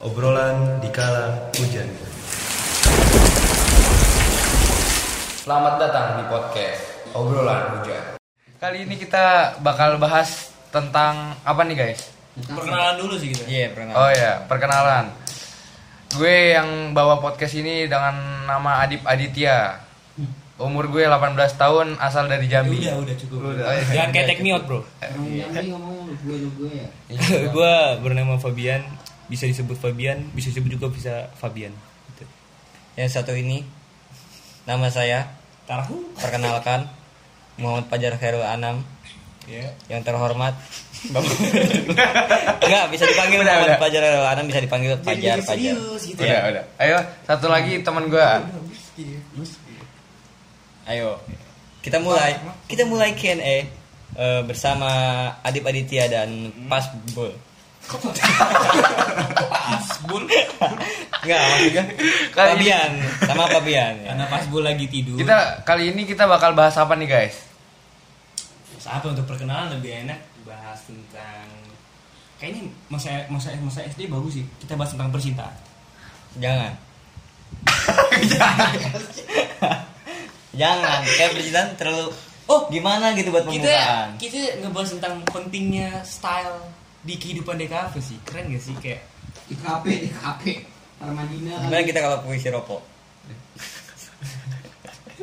Obrolan dikala hujan. Selamat datang di podcast Obrolan Hujan. Kali ini kita bakal bahas tentang apa nih guys? Perkenalan dulu sih gitu. Iya, pernah. Oh ya, perkenalan. Gue yang bawa podcast ini dengan nama Adip Aditya. Umur gue 18 tahun, asal dari Jambi. Udah, udah cukup. Oh, iya. Jangan kayak take me out, Bro. Orang Jambi ngomong gue gue ya. gue bernama Fabian, bisa disebut Fabian, bisa disebut juga bisa Fabian. Gitu. Yang satu ini nama saya Taruh. perkenalkan Muhammad Fajar Khairul Anam Ya. yang terhormat Bapak Enggak, bisa dipanggil Udah, Muhammad udah. Fajar Khairul Anam bisa dipanggil Fajar Fajar. gitu Udah, udah. Ayo, satu lagi teman gue. Ayo. Kita mulai. Kita mulai Q&A eh, bersama Adip Aditya dan Pasbul. Bul. Enggak, maksudnya Kali ini- Fabian sama Fabian. ya. Karena pas Bul lagi tidur. Kita kali ini kita bakal bahas apa nih guys? apa untuk perkenalan lebih enak bahas tentang kayaknya masa masa masa SD bagus sih. Kita bahas tentang percintaan. Jangan. Jangan, kayak percintaan terlalu oh gimana gitu buat Kita pembukaan. kita ngebahas tentang pentingnya style di kehidupan DKV sih. Keren gak sih kayak Di kafe di kafe. Parmadina. Gimana kita kalau puisi rokok?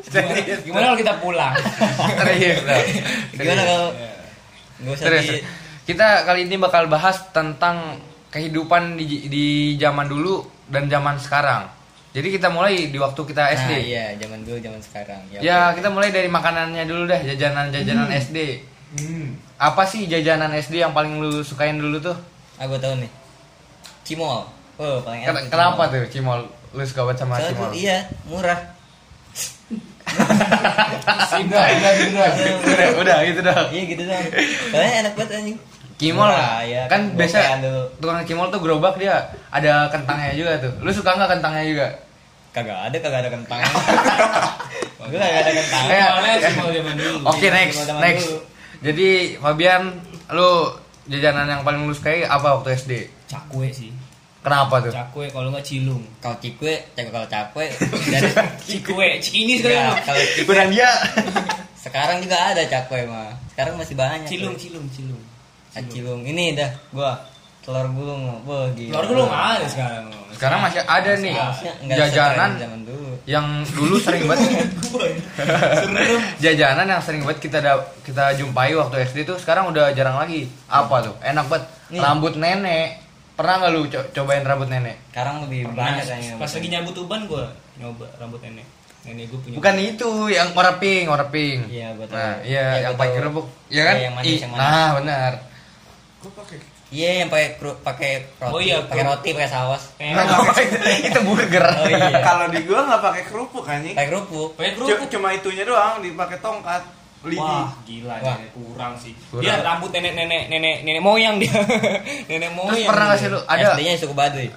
gimana, gimana kalau kita pulang? Serius. Gimana kalau nggak usah Serius. di Kita kali ini bakal bahas tentang kehidupan di, di zaman dulu dan zaman sekarang. Jadi kita mulai di waktu kita SD. Nah, iya, zaman dulu, zaman sekarang. Ya, kita mulai dari makanannya dulu deh, jajanan-jajanan SD. Apa sih jajanan SD yang paling lu sukain dulu tuh? Ah, tahu nih. Cimol. Oh, paling Ken- enak. Kenapa Cimol. tuh Cimol? Lu suka banget sama Soalnya Cimol? tuh, iya, murah. udah, udah, udah, udah, udah, gitu dong. Iya gitu dong. Soalnya enak banget anjing. Cimol Murah, ya, kan biasa tukang cimol tuh gerobak dia ada kentangnya juga tuh. Lu suka nggak kentangnya juga? Kagak ada, kagak ada kentang. Gua kagak ada kentang. Awalnya. Cimol zaman dulu. Oke next, Cimol zaman next. dulu. Jadi Fabian, lu jajanan yang paling lu sukai apa waktu SD? Cakwe sih. Kenapa tuh? Cakwe kalau nggak cilung. Kalau cikwe, cek kalau cakwe dari Cikwe, cikini Enggak, sekarang. kalau cikwe Beneran dia. sekarang juga ada cakwe mah. Sekarang masih banyak. Cilung, tuh. cilung, cilung. Ah, cilung. Ini dah gua telur gulung. Wah, gila. Luar dulu nggak ada sekarang. Sekarang masih ada nih jajanan dulu. yang dulu sering banget jajanan yang sering banget kita da- kita jumpai waktu SD tuh sekarang udah jarang lagi. Apa tuh? Enak banget. Nih. Rambut nenek. Pernah nggak lu co- cobain rambut nenek? Sekarang lebih Banyak kayaknya. Pas lagi nyambut uban gue nyoba rambut nenek. Nenek gue punya. Bukan itu, yang warna pink, warna pink. Iya, gua tahu. Nah, iya, Iya, yang gua pakai tahu. kerupuk. Iya kan? Iya, yang manis, Ih, yang manis. Nah, benar. Iya, yang pakai kru- pakai roti, Oh iya, pakai roti, pakai saus. Kayak itu burger. Oh iya. Kalau di gua nggak pakai kerupuk anjing. Pakai kerupuk. pakai kerupuk. Cuma itunya doang dipakai tongkat lidi. Wah, gila Wah. nenek kurang sih. Kurang. Dia rambut nenek nenek nenek nenek moyang dia. nenek moyang. Terus pernah nggak sih lu ada SD-nya suku Baduy.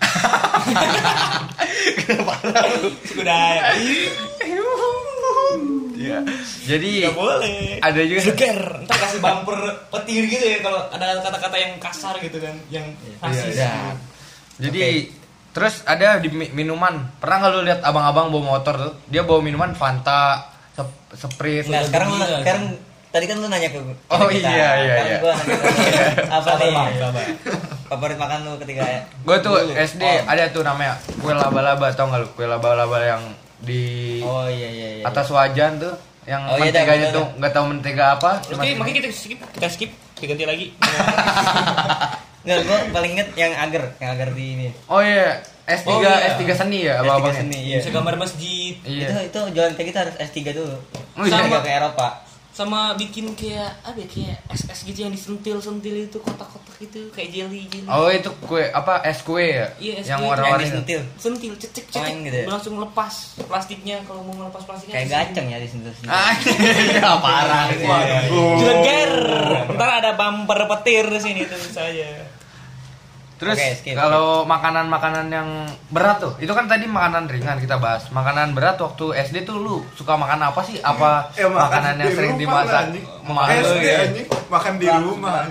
Suku Dayak. Iya. Jadi Gak boleh. ada juga Seger, ntar kasih bumper petir gitu ya kalau ada kata-kata yang kasar gitu kan, yang rasis. Iya. Jadi terus ada di mi- minuman. Pernah nggak lu lihat abang-abang bawa motor tuh? Dia bawa minuman Fanta, Sprite. Nah, sekarang gila, sekarang tadi kan lu nanya ke Oh, kita. iya, iya, iya. gua nanya ke lu. apa nih? Favorit makan lu ketika Gue tuh? SD Oh. ada tuh namanya kue laba-laba tau nggak lu? Kue laba-laba yang di Oh iya iya iya. atas wajan tuh yang Oh, iya, menteganya bener, tuh nggak tahu mentega apa. cuma Oke, segini. makanya kita skip, kita skip, diganti lagi. Enggak, gua paling inget yang agar, yang agar di ini. Oh iya, S3 Oh, iya. S3 seni ya S3 abang-abangnya. seni, iya. Bisa gambar masjid, Iya. Itu itu jualan kayak kita harus S3 dulu. Oh, iya. Sama ke Eropa. Sama bikin kayak apa ya, kayak es-es gitu yang disentil-sentil itu kotak-kotak itu kayak jelly jelly. Oh itu kue apa es kue ya? Iya, es yang kue. warna-warni. Yang disentil. sentil cecek cecek gitu ya? langsung lepas plastiknya kalau mau melepas plastiknya Kayak gaceng ya di sentuh sini. Ah, iya parah. Jeger. Ntar ada bumper petir di sini tuh saja. Terus skip, kalau makanan-makanan yang berat tuh, itu kan tadi makanan ringan kita bahas. Makanan berat waktu SD tuh lu suka makan apa sih? Apa Ya, makan makanan yang di sering dimasak? Makan SD lu ya. makan di rumah.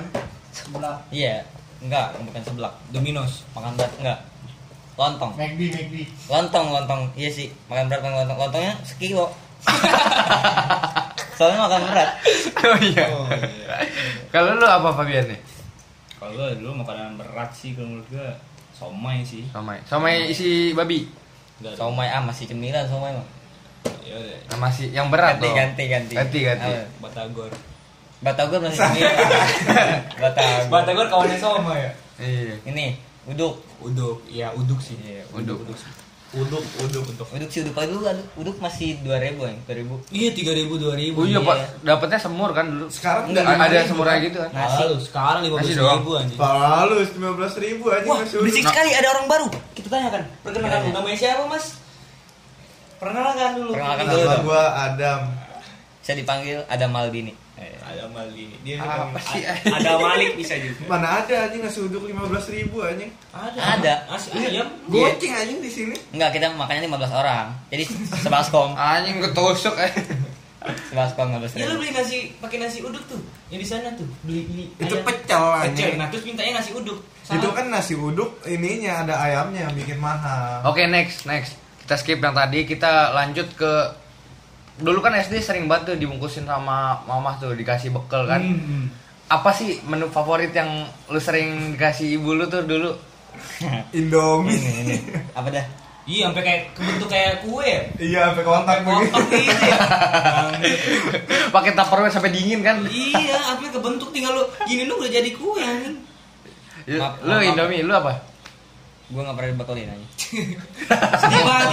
Sebelah. Iya. Enggak, bukan seblak. Domino's. Makan berat enggak. lontong McD, McD. lontong lontong iya sih makan berat makan lontong lontongnya sekilo soalnya makan berat Oh iya. Kalau lu apa Fabian nih? Kalau gue dulu makanan berat sih kalau menurut gue somai sih. Somai. Somai isi babi. Enggak ada. somai ah masih cemilan somai mah Ya udah. Nah, masih yang berat ganti loh. ganti ganti Ganti ganti. Apa? Batagor. batagor masih cemilan batagor Batagor kawannya somai ya. Iya. ini uduk Uduk, ya uduk sih. Iya, uduk. uduk sih. Uduk, uduk. Uduk. uduk sih uduk paling dulu kan uduk masih dua ribu ya dua ribu Iya, tiga ribu, dua ribu. Oh iya, Pak. Dapatnya semur kan dulu. Sekarang Enggak lima ada ribu, semurnya gitu kan. Nasi. Lalu sekarang lima belas ribu anjing. Lalu 15 ribu aja Wah, masih berisik sekali ada orang baru. Kita tanyakan. Perkenalkan Iya. namanya siapa, Mas? Perkenalkan dulu. Perkenalkan dulu. Nama gua Adam. saya dipanggil ada Maldini Ada Mali. Dia Apa dipanggil- sih? Ada Malik bisa juga. Mana ada anjing nasi uduk 15 ribu anjing. Ada. Ada. Nasi ayam. Goceng anjing di sini. enggak kita makannya 15 orang jadi sebaskom Anjing ketusuk eh. sebaskom 15 Ya ribu lu beli nasi pakai nasi uduk tuh. Yang di sana tuh. Beli beli. Itu ayam. pecel Pecel. anjing. Nah, terus mintanya nasi uduk. Itu kan nasi uduk ininya ada ayamnya yang bikin mahal. Oke, next, next. Kita skip yang tadi, kita lanjut ke dulu kan SD sering banget tuh dibungkusin sama mamah tuh dikasih bekal kan. Hmm. Apa sih menu favorit yang lu sering dikasih ibu lu tuh dulu? Indomie. ini ini apa dah Iya, sampai kayak kebentuk kayak kue ya. Iya, sampai kontak begitu. Kotak gitu ya. Pakai tupperware sampai dingin kan? iya, sampai kebentuk tinggal lu gini lu udah jadi kue anjing. Lu. Indomie, lu apa? Gue nggak pernah dibekelin aja Sedih banget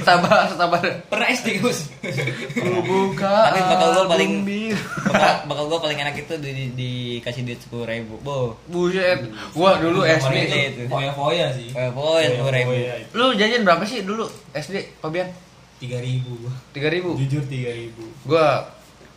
sabar, sabar. Pernah SD, Gus. Buka. Tapi bakal gua paling- bakal, bakal gue paling enak itu di, di, dikasih duit sepuluh ribu bo Buset. Gua dulu SD. itu Foya-foya sih. Eh, poin sepuluh ribu. Lu jajan berapa sih dulu SD, Fabian? 3000 gua. 3000. Jujur 3000. Gua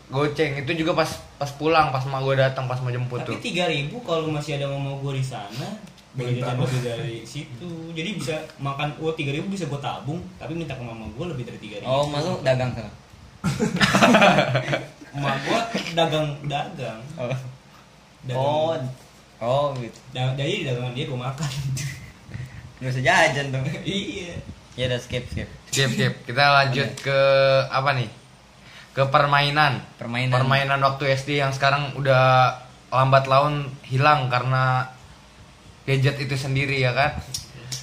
goceng itu juga pas pas pulang pas mak gue datang pas mau jemput tuh Tapi 3000 kalau masih ada mama gua di sana, jajan lebih dari situ. Jadi bisa makan oh 3000 bisa gua tabung, tapi minta ke mama gua lebih dari 3000. oh malu dagang sana Emak gua dagang-dagang. oh Dagang. oh oh gitu Da- jadi dagangan dia gua makan. nggak usah jajan tuh iya. ya udah skip skip skip skip kita lanjut ke apa nih ke permainan permainan permainan waktu SD yang sekarang udah lambat laun hilang karena gadget itu sendiri ya kan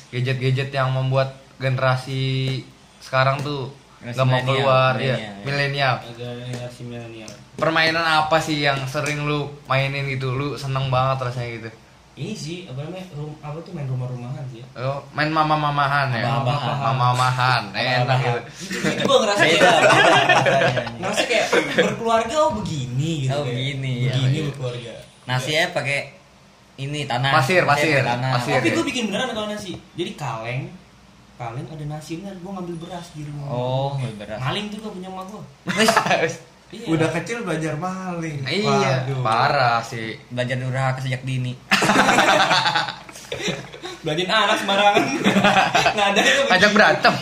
gadget-gadget yang membuat generasi sekarang tuh nggak mau keluar ya milenial, ya. milenial Agak generasi milenial. permainan apa sih yang sering lu mainin gitu lu seneng banget rasanya gitu Ini sih apa namanya? Rum, apa tuh main rumah-rumahan sih ya. Oh, main mama-mamahan ya Mama-mamahan. mama-mamahan enak gitu Itu gua ngerasa beda kayak ngerasa kayak berkeluarga oh begini gitu. Oh, begini, iya, Begini iya. berkeluarga. nasi ya pakai ini tanah Pasir, pasir, tanah pasir. Tapi ya. gue bikin beneran kalau nasi. Jadi kaleng, kaleng ada nasi bener. Gue ngambil beras di rumah. oh beras Maling tuh gua punya emak gue. Iya. Udah kecil belajar maling. iya Waduh. parah sih belajar durhaka sejak dini Belajarin anak sembarangan. Nggak ada itu. ajak berantem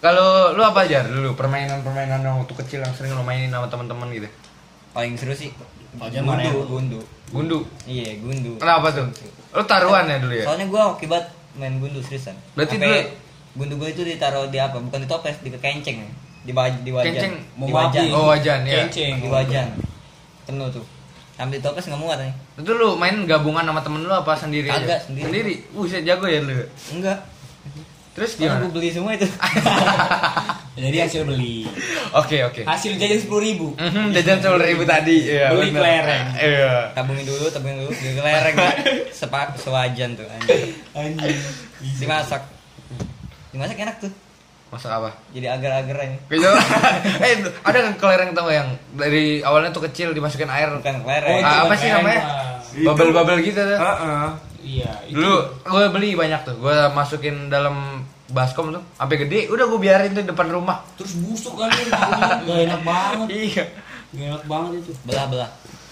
kalau lu apa aja dulu permainan-permainan yang waktu kecil yang sering lu mainin sama teman-teman gitu paling seru sih Belajar gundu mana? gundu. Gundu? Iya gundu. Kenapa tuh? Lu taruhan ya dulu ya? Soalnya gua akibat main gundu seriusan. Berarti Sampai dulu- gundu gua itu ditaruh di apa? Bukan di toples di kenceng di baj di wajan. Kenceng, di wajan. oh wajan ya Kenceng. di wajan. penuh tuh. Sambil di toples nggak muat nih. Itu lu main gabungan sama temen lu apa sendiri aja? Kagak, sendiri. sendiri? Buset jago ya lu. Enggak. Terus gimana? gua beli semua itu Jadi hasil beli. oke oke Hasil jajan sepuluh ribu. Mhm, jajan sepuluh ribu tadi iya, Beli bener. kelereng. iya tabungin dulu tabungin dulu di kelereng sepak sewajan tuh anjing Anjing. dimasak dimasak enak tuh masak apa jadi agar-agar ini Gitu. eh ada kan kelereng tau yang dari awalnya tuh kecil dimasukin air bukan Oh, kelereng Ah, apa sih namanya? Bubble-bubble gitu tuh Heeh. Iya. itu- dulu gue beli banyak tuh gue masukin dalam baskom tuh sampai gede udah gue biarin tuh depan rumah terus busuk kan di rumah. Gak enak banget. iya Gak enak banget itu. belah belah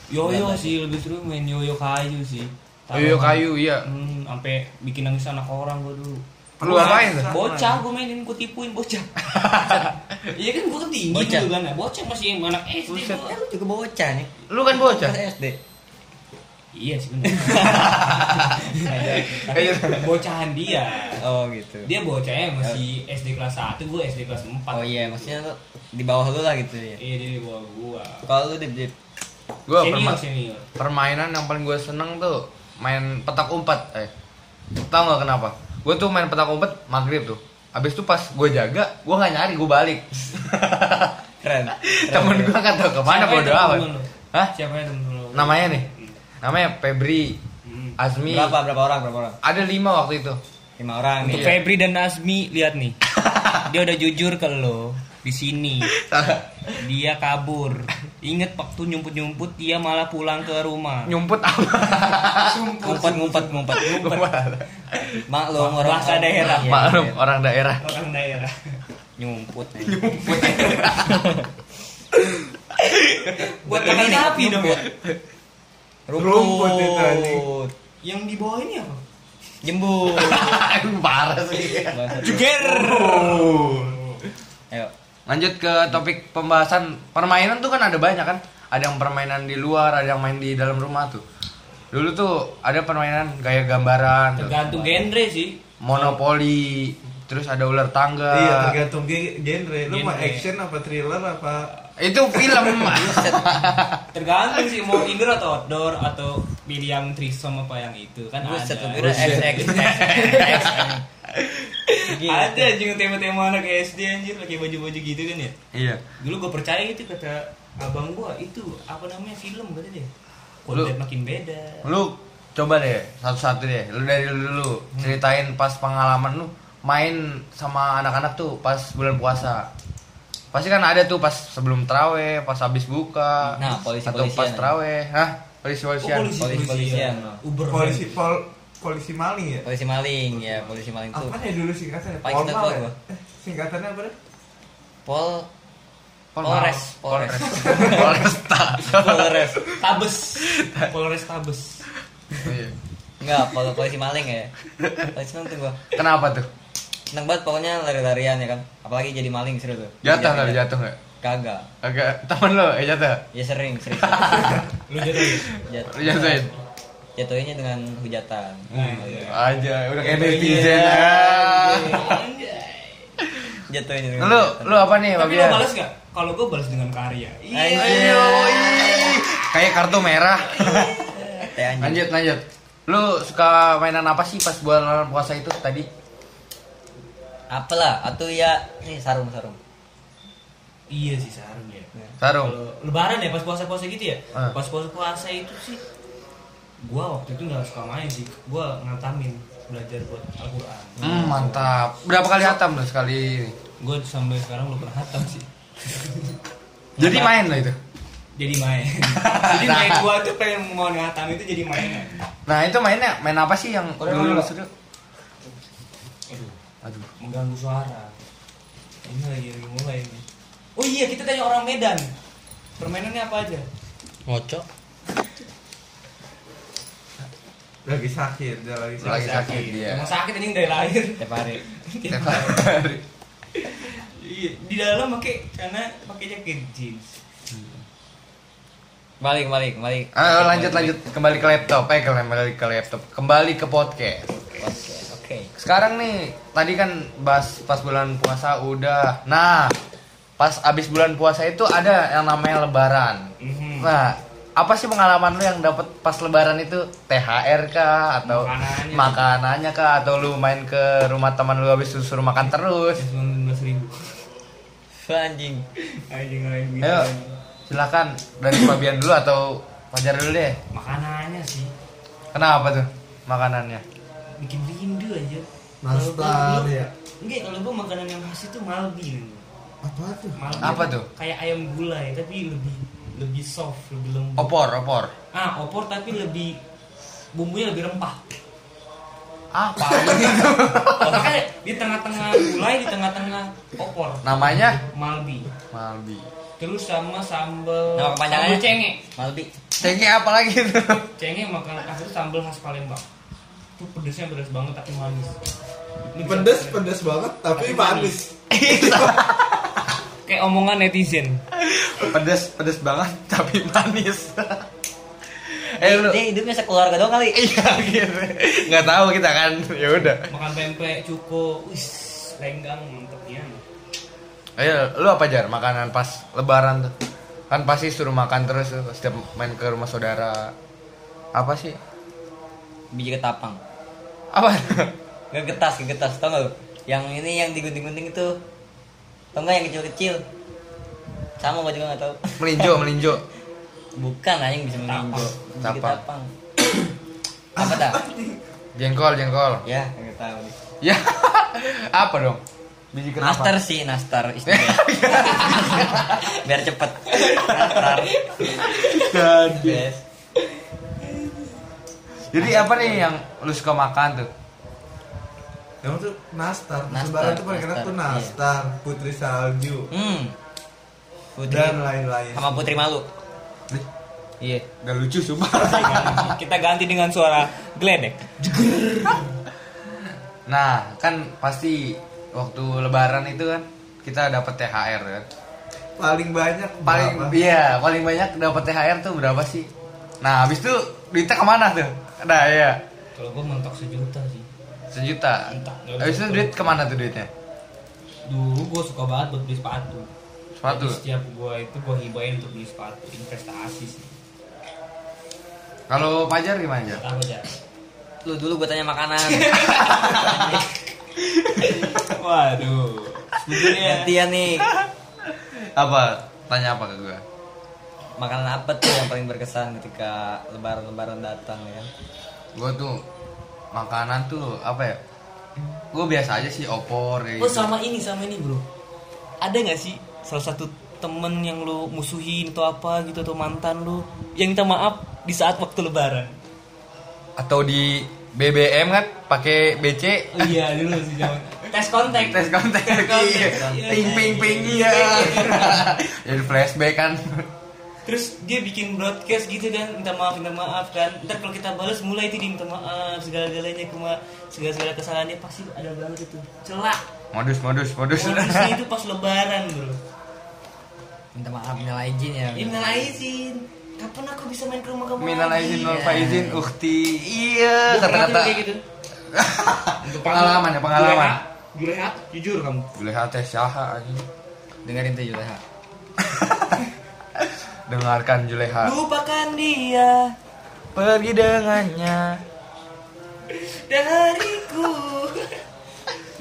Yoyo sih lebih seru main yoyo kayu sih. Yoyo kayu, iya. Hmm, sampai bikin nangis anak orang gua dulu. lu apain tuh Bocah gue mainin, gue tipuin bocah. Iya kan gue kan tinggi Bocah. dulu kan. Bocah masih anak SD eh lu juga bocah nih lu kan bocah Pas SD Iya sih benar. Tapi bocahan dia. Oh gitu. Dia bocahnya masih SD kelas 1, gue SD kelas 4. Oh iya, maksudnya lu di bawah lu lah gitu ya. Iya dia di bawah gua. Kalau lu dip dip. Gue Senior senior. permainan yang paling gue seneng tuh main petak umpet. Eh, tau nggak kenapa? Gue tuh main petak umpet maghrib tuh. Abis itu pas gue jaga, gue nggak nyari, gue balik. Keren. Temen gue nggak tahu ke mana bodo amat. Hah? Siapa yang temen lu? Namanya nih, namanya Febri, Hmm. Azmi. Berapa berapa orang berapa orang? Ada lima waktu itu. Lima orang Untuk nih. Iya. Febri dan Azmi lihat nih. Dia udah jujur ke lo di sini. Dia kabur. Ingat waktu nyumput-nyumput dia malah pulang ke rumah. Nyumput apa? Ngumpet ngumpet ngumpet. Maklum orang Bahasa daerah. Iya, Maklum iya. orang daerah. Orang daerah. Nyumput. Buat makan sapi dong ya. Rumput itu, anjing. Rumput. Yang di bawah ini apa? Jembut. Parah sih. Juger. Ayo. Lanjut ke topik pembahasan permainan tuh kan ada banyak kan. Ada yang permainan di luar, ada yang main di dalam rumah tuh. Dulu tuh ada permainan kayak gambaran, tuh. Tergantung genre sih. monopoli, terus ada ular tangga. Iya tergantung ge- genre. Lu mau action apa thriller apa? Itu film. Tergantung sih mau indoor atau outdoor atau pilih yang threesome apa yang itu kan Buset, ada. kira XX. Ada juga tema-tema anak SD anjir pakai baju-baju gitu kan ya. iya. Dulu gue percaya itu kata abang gua itu apa namanya film kata dia. Konten makin beda. Lu coba deh satu-satu deh. Lu dari lu dulu ceritain pas pengalaman lu main sama anak-anak tuh pas bulan puasa. Pasti kan ada tuh pas sebelum traweh, pas habis buka, Nah, polisi- atau pas polisian. traweh. Hah? Polisi-polisian. polisi, polisi- polisian. Uber Polisi pol polisi maling ya? Polisi maling ya, polisi maling tuh. Apa ya dulu singkatannya? Ya? gua. Eh, singkatannya apa? Pol Pol- Polres, Polres. Polresta. Polres. Tabes. Polres Tabes. Iya. Enggak, pol polisi maling ya. Polisi maling tuh gua. Kenapa tuh? Seneng banget pokoknya lari-larian ya kan. Apalagi jadi maling seru tuh. Jatuh nggak? Jatuh nggak? Kagak. Agak temen lo, eh jatuh. Ya sering, sering. Lu jadi Jatuh. Lu jatuhin. Jatuhinnya dengan hujatan. Aja, udah kayak Iya, netizen. iya. Jatuhinnya dengan Lu, hujatan. lu apa nih, Tapi lo balas gak? Kalau gue balas dengan karya. Ih. Kayak kartu merah. Anjing. lanjut, lanjut. Lu suka mainan apa sih pas bulan puasa itu tadi? Apalah, atau ya ini sarung sarung. Iya sih sarung ya. Sarung. Kalau lebaran ya pas puasa-puasa gitu ya. Ah. Pas puasa-puasa itu sih gua waktu itu nggak suka main sih. Gua ngatamin belajar buat Al-Qur'an. Hmm, mantap. Berapa kali hatam lu sekali ini? Gue sampai sekarang belum pernah hatam sih. Jadi main lo itu. Jadi main. jadi main gua tuh pengen mau ngatam itu jadi mainan. Nah, itu mainnya main apa sih yang Udah, dulu lu udah. suka? Aduh, mengganggu suara. Ini lagi lagi mulai nih. Oh iya, kita tanya orang Medan. Permainannya apa aja? Ngocok. Lagi sakit, dia lagi sakit. Lagi sakit dia. Emang sakit anjing dari lahir. Tiap hari. Tiap hari. Iya, di dalam pakai karena pakai jaket jeans. Balik, balik, balik. Ayo lanjut lanjut kembali ke laptop. Eh kembali ke laptop. Kembali ke podcast. Oke, oke. Sekarang nih, tadi kan bahas pas bulan puasa udah. Nah, pas abis bulan puasa itu ada yang namanya lebaran. Mhm. Nah, apa sih pengalaman lu yang dapat pas lebaran itu THR kah atau Makanannya. makanannya kah atau lu main ke rumah teman lu habis itu suruh makan terus? Ribu. Anjing. Anjing. Ayo, silakan dari Fabian dulu atau Fajar dulu deh. Makanannya sih Kenapa tuh makanannya? Bikin rindu aja. Nastar ya. Enggak, kalau gua makanan yang khas itu malbi. Apa tuh? Malbi Apa itu tuh? Kayak ayam gulai tapi lebih lebih soft, lebih lembut. Opor, opor. Ah, opor tapi lebih bumbunya lebih rempah. Apa? Makanya di tengah-tengah gulai, di tengah-tengah opor. Namanya Malbi. Malbi. Terus sama sambal Nama kepanjangannya? sambal cenge. Malbi. Cengke apa lagi tuh? Cenge makan khas itu sambal khas Palembang. Itu pedesnya pedes banget tapi manis. Ini bisa- Pedes, pedes banget, tapi Tapi manis. Kayak omongan netizen. pedes pedes banget tapi manis Eh lu Dia hidupnya sekeluarga doang kali. Iya gitu. Nggak tahu kita kan. Ya udah. Makan pempek, cuko, wis, lenggang mantepnya. Ayo, lu apa jar makanan pas lebaran tuh? Kan pasti suruh makan terus tuh, setiap main ke rumah saudara. Apa sih? Biji ketapang. Apa? Gegetas, gegetas. Tau gak lu? Yang ini yang digunting-gunting itu. Tau gak yang kecil-kecil? Sama gua juga gak tau. melinjo, melinjo. Bukan yang bisa. Biji Ketapang. ketapang. Apa dah? Jengkol, jengkol. Ya, gak tau. Ya. apa dong? Biji kenapa? Nastar sih, nastar istilah. Biar cepet. Nastar. Yes. Jadi apa nih yang lu suka makan tuh? Yang tuh nastar. Nastar, Sebaran tuh paling enak nastar, tuh iya. nastar, putri salju, Hmm. Putri dan lain-lain. sama putri malu. Iya. Gak lucu sumpah. Kita ganti dengan suara gledek. Nah, kan pasti waktu lebaran itu kan kita dapat THR kan. Paling banyak Paling berapa? iya, paling banyak dapat THR tuh berapa sih? Nah, habis itu duitnya ke mana tuh? Nah, iya. Kalau gua mentok sejuta sih. Sejuta. Entah, Habis itu duit ke mana tuh duitnya? Dulu gua suka banget buat beli sepatu. Sepatu. Jadi setiap gua itu gua hibahin untuk beli sepatu, investasi sih. Kalau Pajar gimana Jar? Apa aja? Lu dulu gue tanya makanan. Waduh. Sebenarnya Gantian nih. Apa? Tanya apa ke gue? Makanan apa tuh yang paling berkesan ketika lebaran-lebaran datang ya? Gue tuh makanan tuh apa ya? Gue biasa aja sih opor kayak Oh gitu. sama ini sama ini bro Ada nggak sih salah satu temen yang lu musuhin atau apa gitu atau mantan lu yang minta maaf di saat waktu lebaran? Atau di BBM kan pakai BC Oh iya dulu sih zaman tes kontak. tes kontak iya. ping ping ping iya jadi flashback kan Terus dia bikin broadcast gitu kan minta maaf minta maaf kan. Ntar kalau kita balas mulai itu dia minta maaf segala-galanya kuma segala segala kesalahannya pasti ada banget itu. Celak. modus modus modus Modusnya itu pas lebaran bro. Minta maaf minal izin ya. Ini minal izin. Kapan aku bisa main ke rumah kamu minal lagi? izin wal Iya. faizin ukti iya Gua pernah kata-kata kayak gitu. pengalaman ya pengalaman Juleha, jujur kamu. boleh hati syaha anjing. Dengerin tuh Juleha. dengarkan Juleha Lupakan dia pergi dengannya dariku.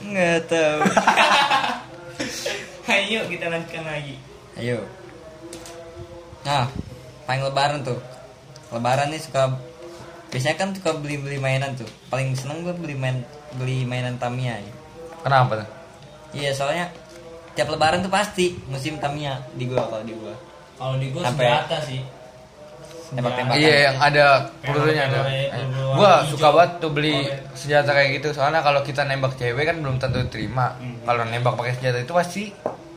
Nggak tahu. Ayo kita lanjutkan lagi. Ayo. Nah, paling lebaran tuh. Lebaran nih suka biasanya kan suka beli-beli mainan tuh. Paling seneng gue beli main beli mainan Tamiya. ya. kenapa tuh Iya, soalnya tiap lebaran tuh pasti musim Tamiya di gua kalau di gua. Kalau di gua Sampai- senjata sih. Tembak-tembakan. Iya yang ada pelurunya ada. Peluru- peluru Gua hijau. suka banget tuh beli senjata kayak gitu. Soalnya kalau kita nembak cewek kan belum tentu terima. Kalau nembak pakai senjata itu pasti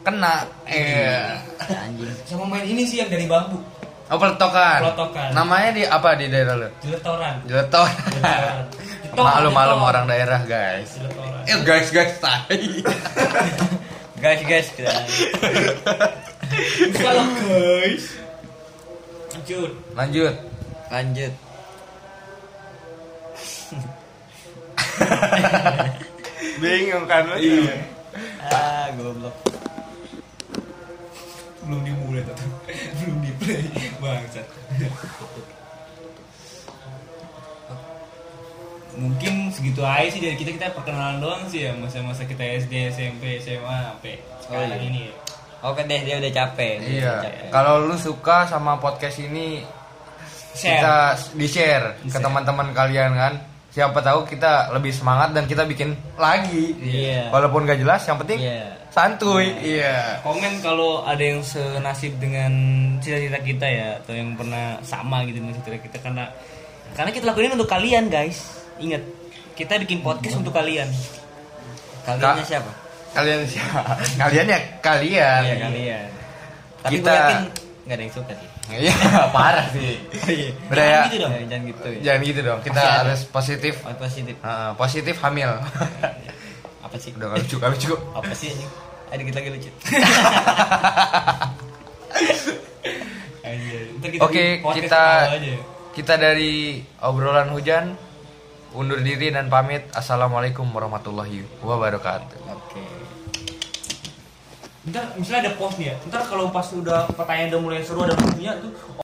kena. Iya. Anjing. Sama main ini sih yang dari bambu. Oh peletokan. Peletokan. Namanya di apa di daerah lu? Jeletoran. Jeleton. Jeletoran. Jetok, Maklum maklum jetok. orang daerah guys. Jeletoran. Eh guys guys tai. Guys, guys, kita Kalau guys. Lanjut. Lanjut. lanjut. Bingung kan lu? Ah, goblok. Belum dimulai tuh. Belum di play. Bangsat. Mungkin segitu aja sih dari kita kita perkenalan doang sih ya masa-masa kita SD, SMP, SMA sampai sekarang iya. ini. ya. Oke deh, dia udah capek. Dia Iya. Kalau lu suka sama podcast ini Share. kita di share ke teman-teman kalian kan. Siapa tahu kita lebih semangat dan kita bikin lagi. Iya. Walaupun gak jelas, yang penting Iya. santuy. Iya. Komen kalau ada yang senasib dengan cita-cita kita ya atau yang pernah sama gitu dengan cita-cita kita karena karena kita lakuin untuk kalian guys. Ingat, kita bikin podcast untuk kalian. Kaliannya siapa? Kalian siapa? kalian ya kalian. Iya, kalian. Tapi Kita- yakin nggak ada yang suka sih. Iya, parah sih. Udah Jangan ya. gitu dong. Jangan, gitu ya. Jangan gitu dong. Kita Pasti ada. harus positif. Oh, positif. Heeh, positif hamil. Apa sih? Udah gak lucu, gak lucu. Apa sih ini? Ada dikit lagi lucu. Oke, podcast kita- kita dari obrolan hujan undur diri dan pamit. Assalamualaikum warahmatullahi wabarakatuh. Oke. Ntar misalnya ada post nih ya. Ntar kalau pas udah pertanyaan udah mulai seru ada punya tuh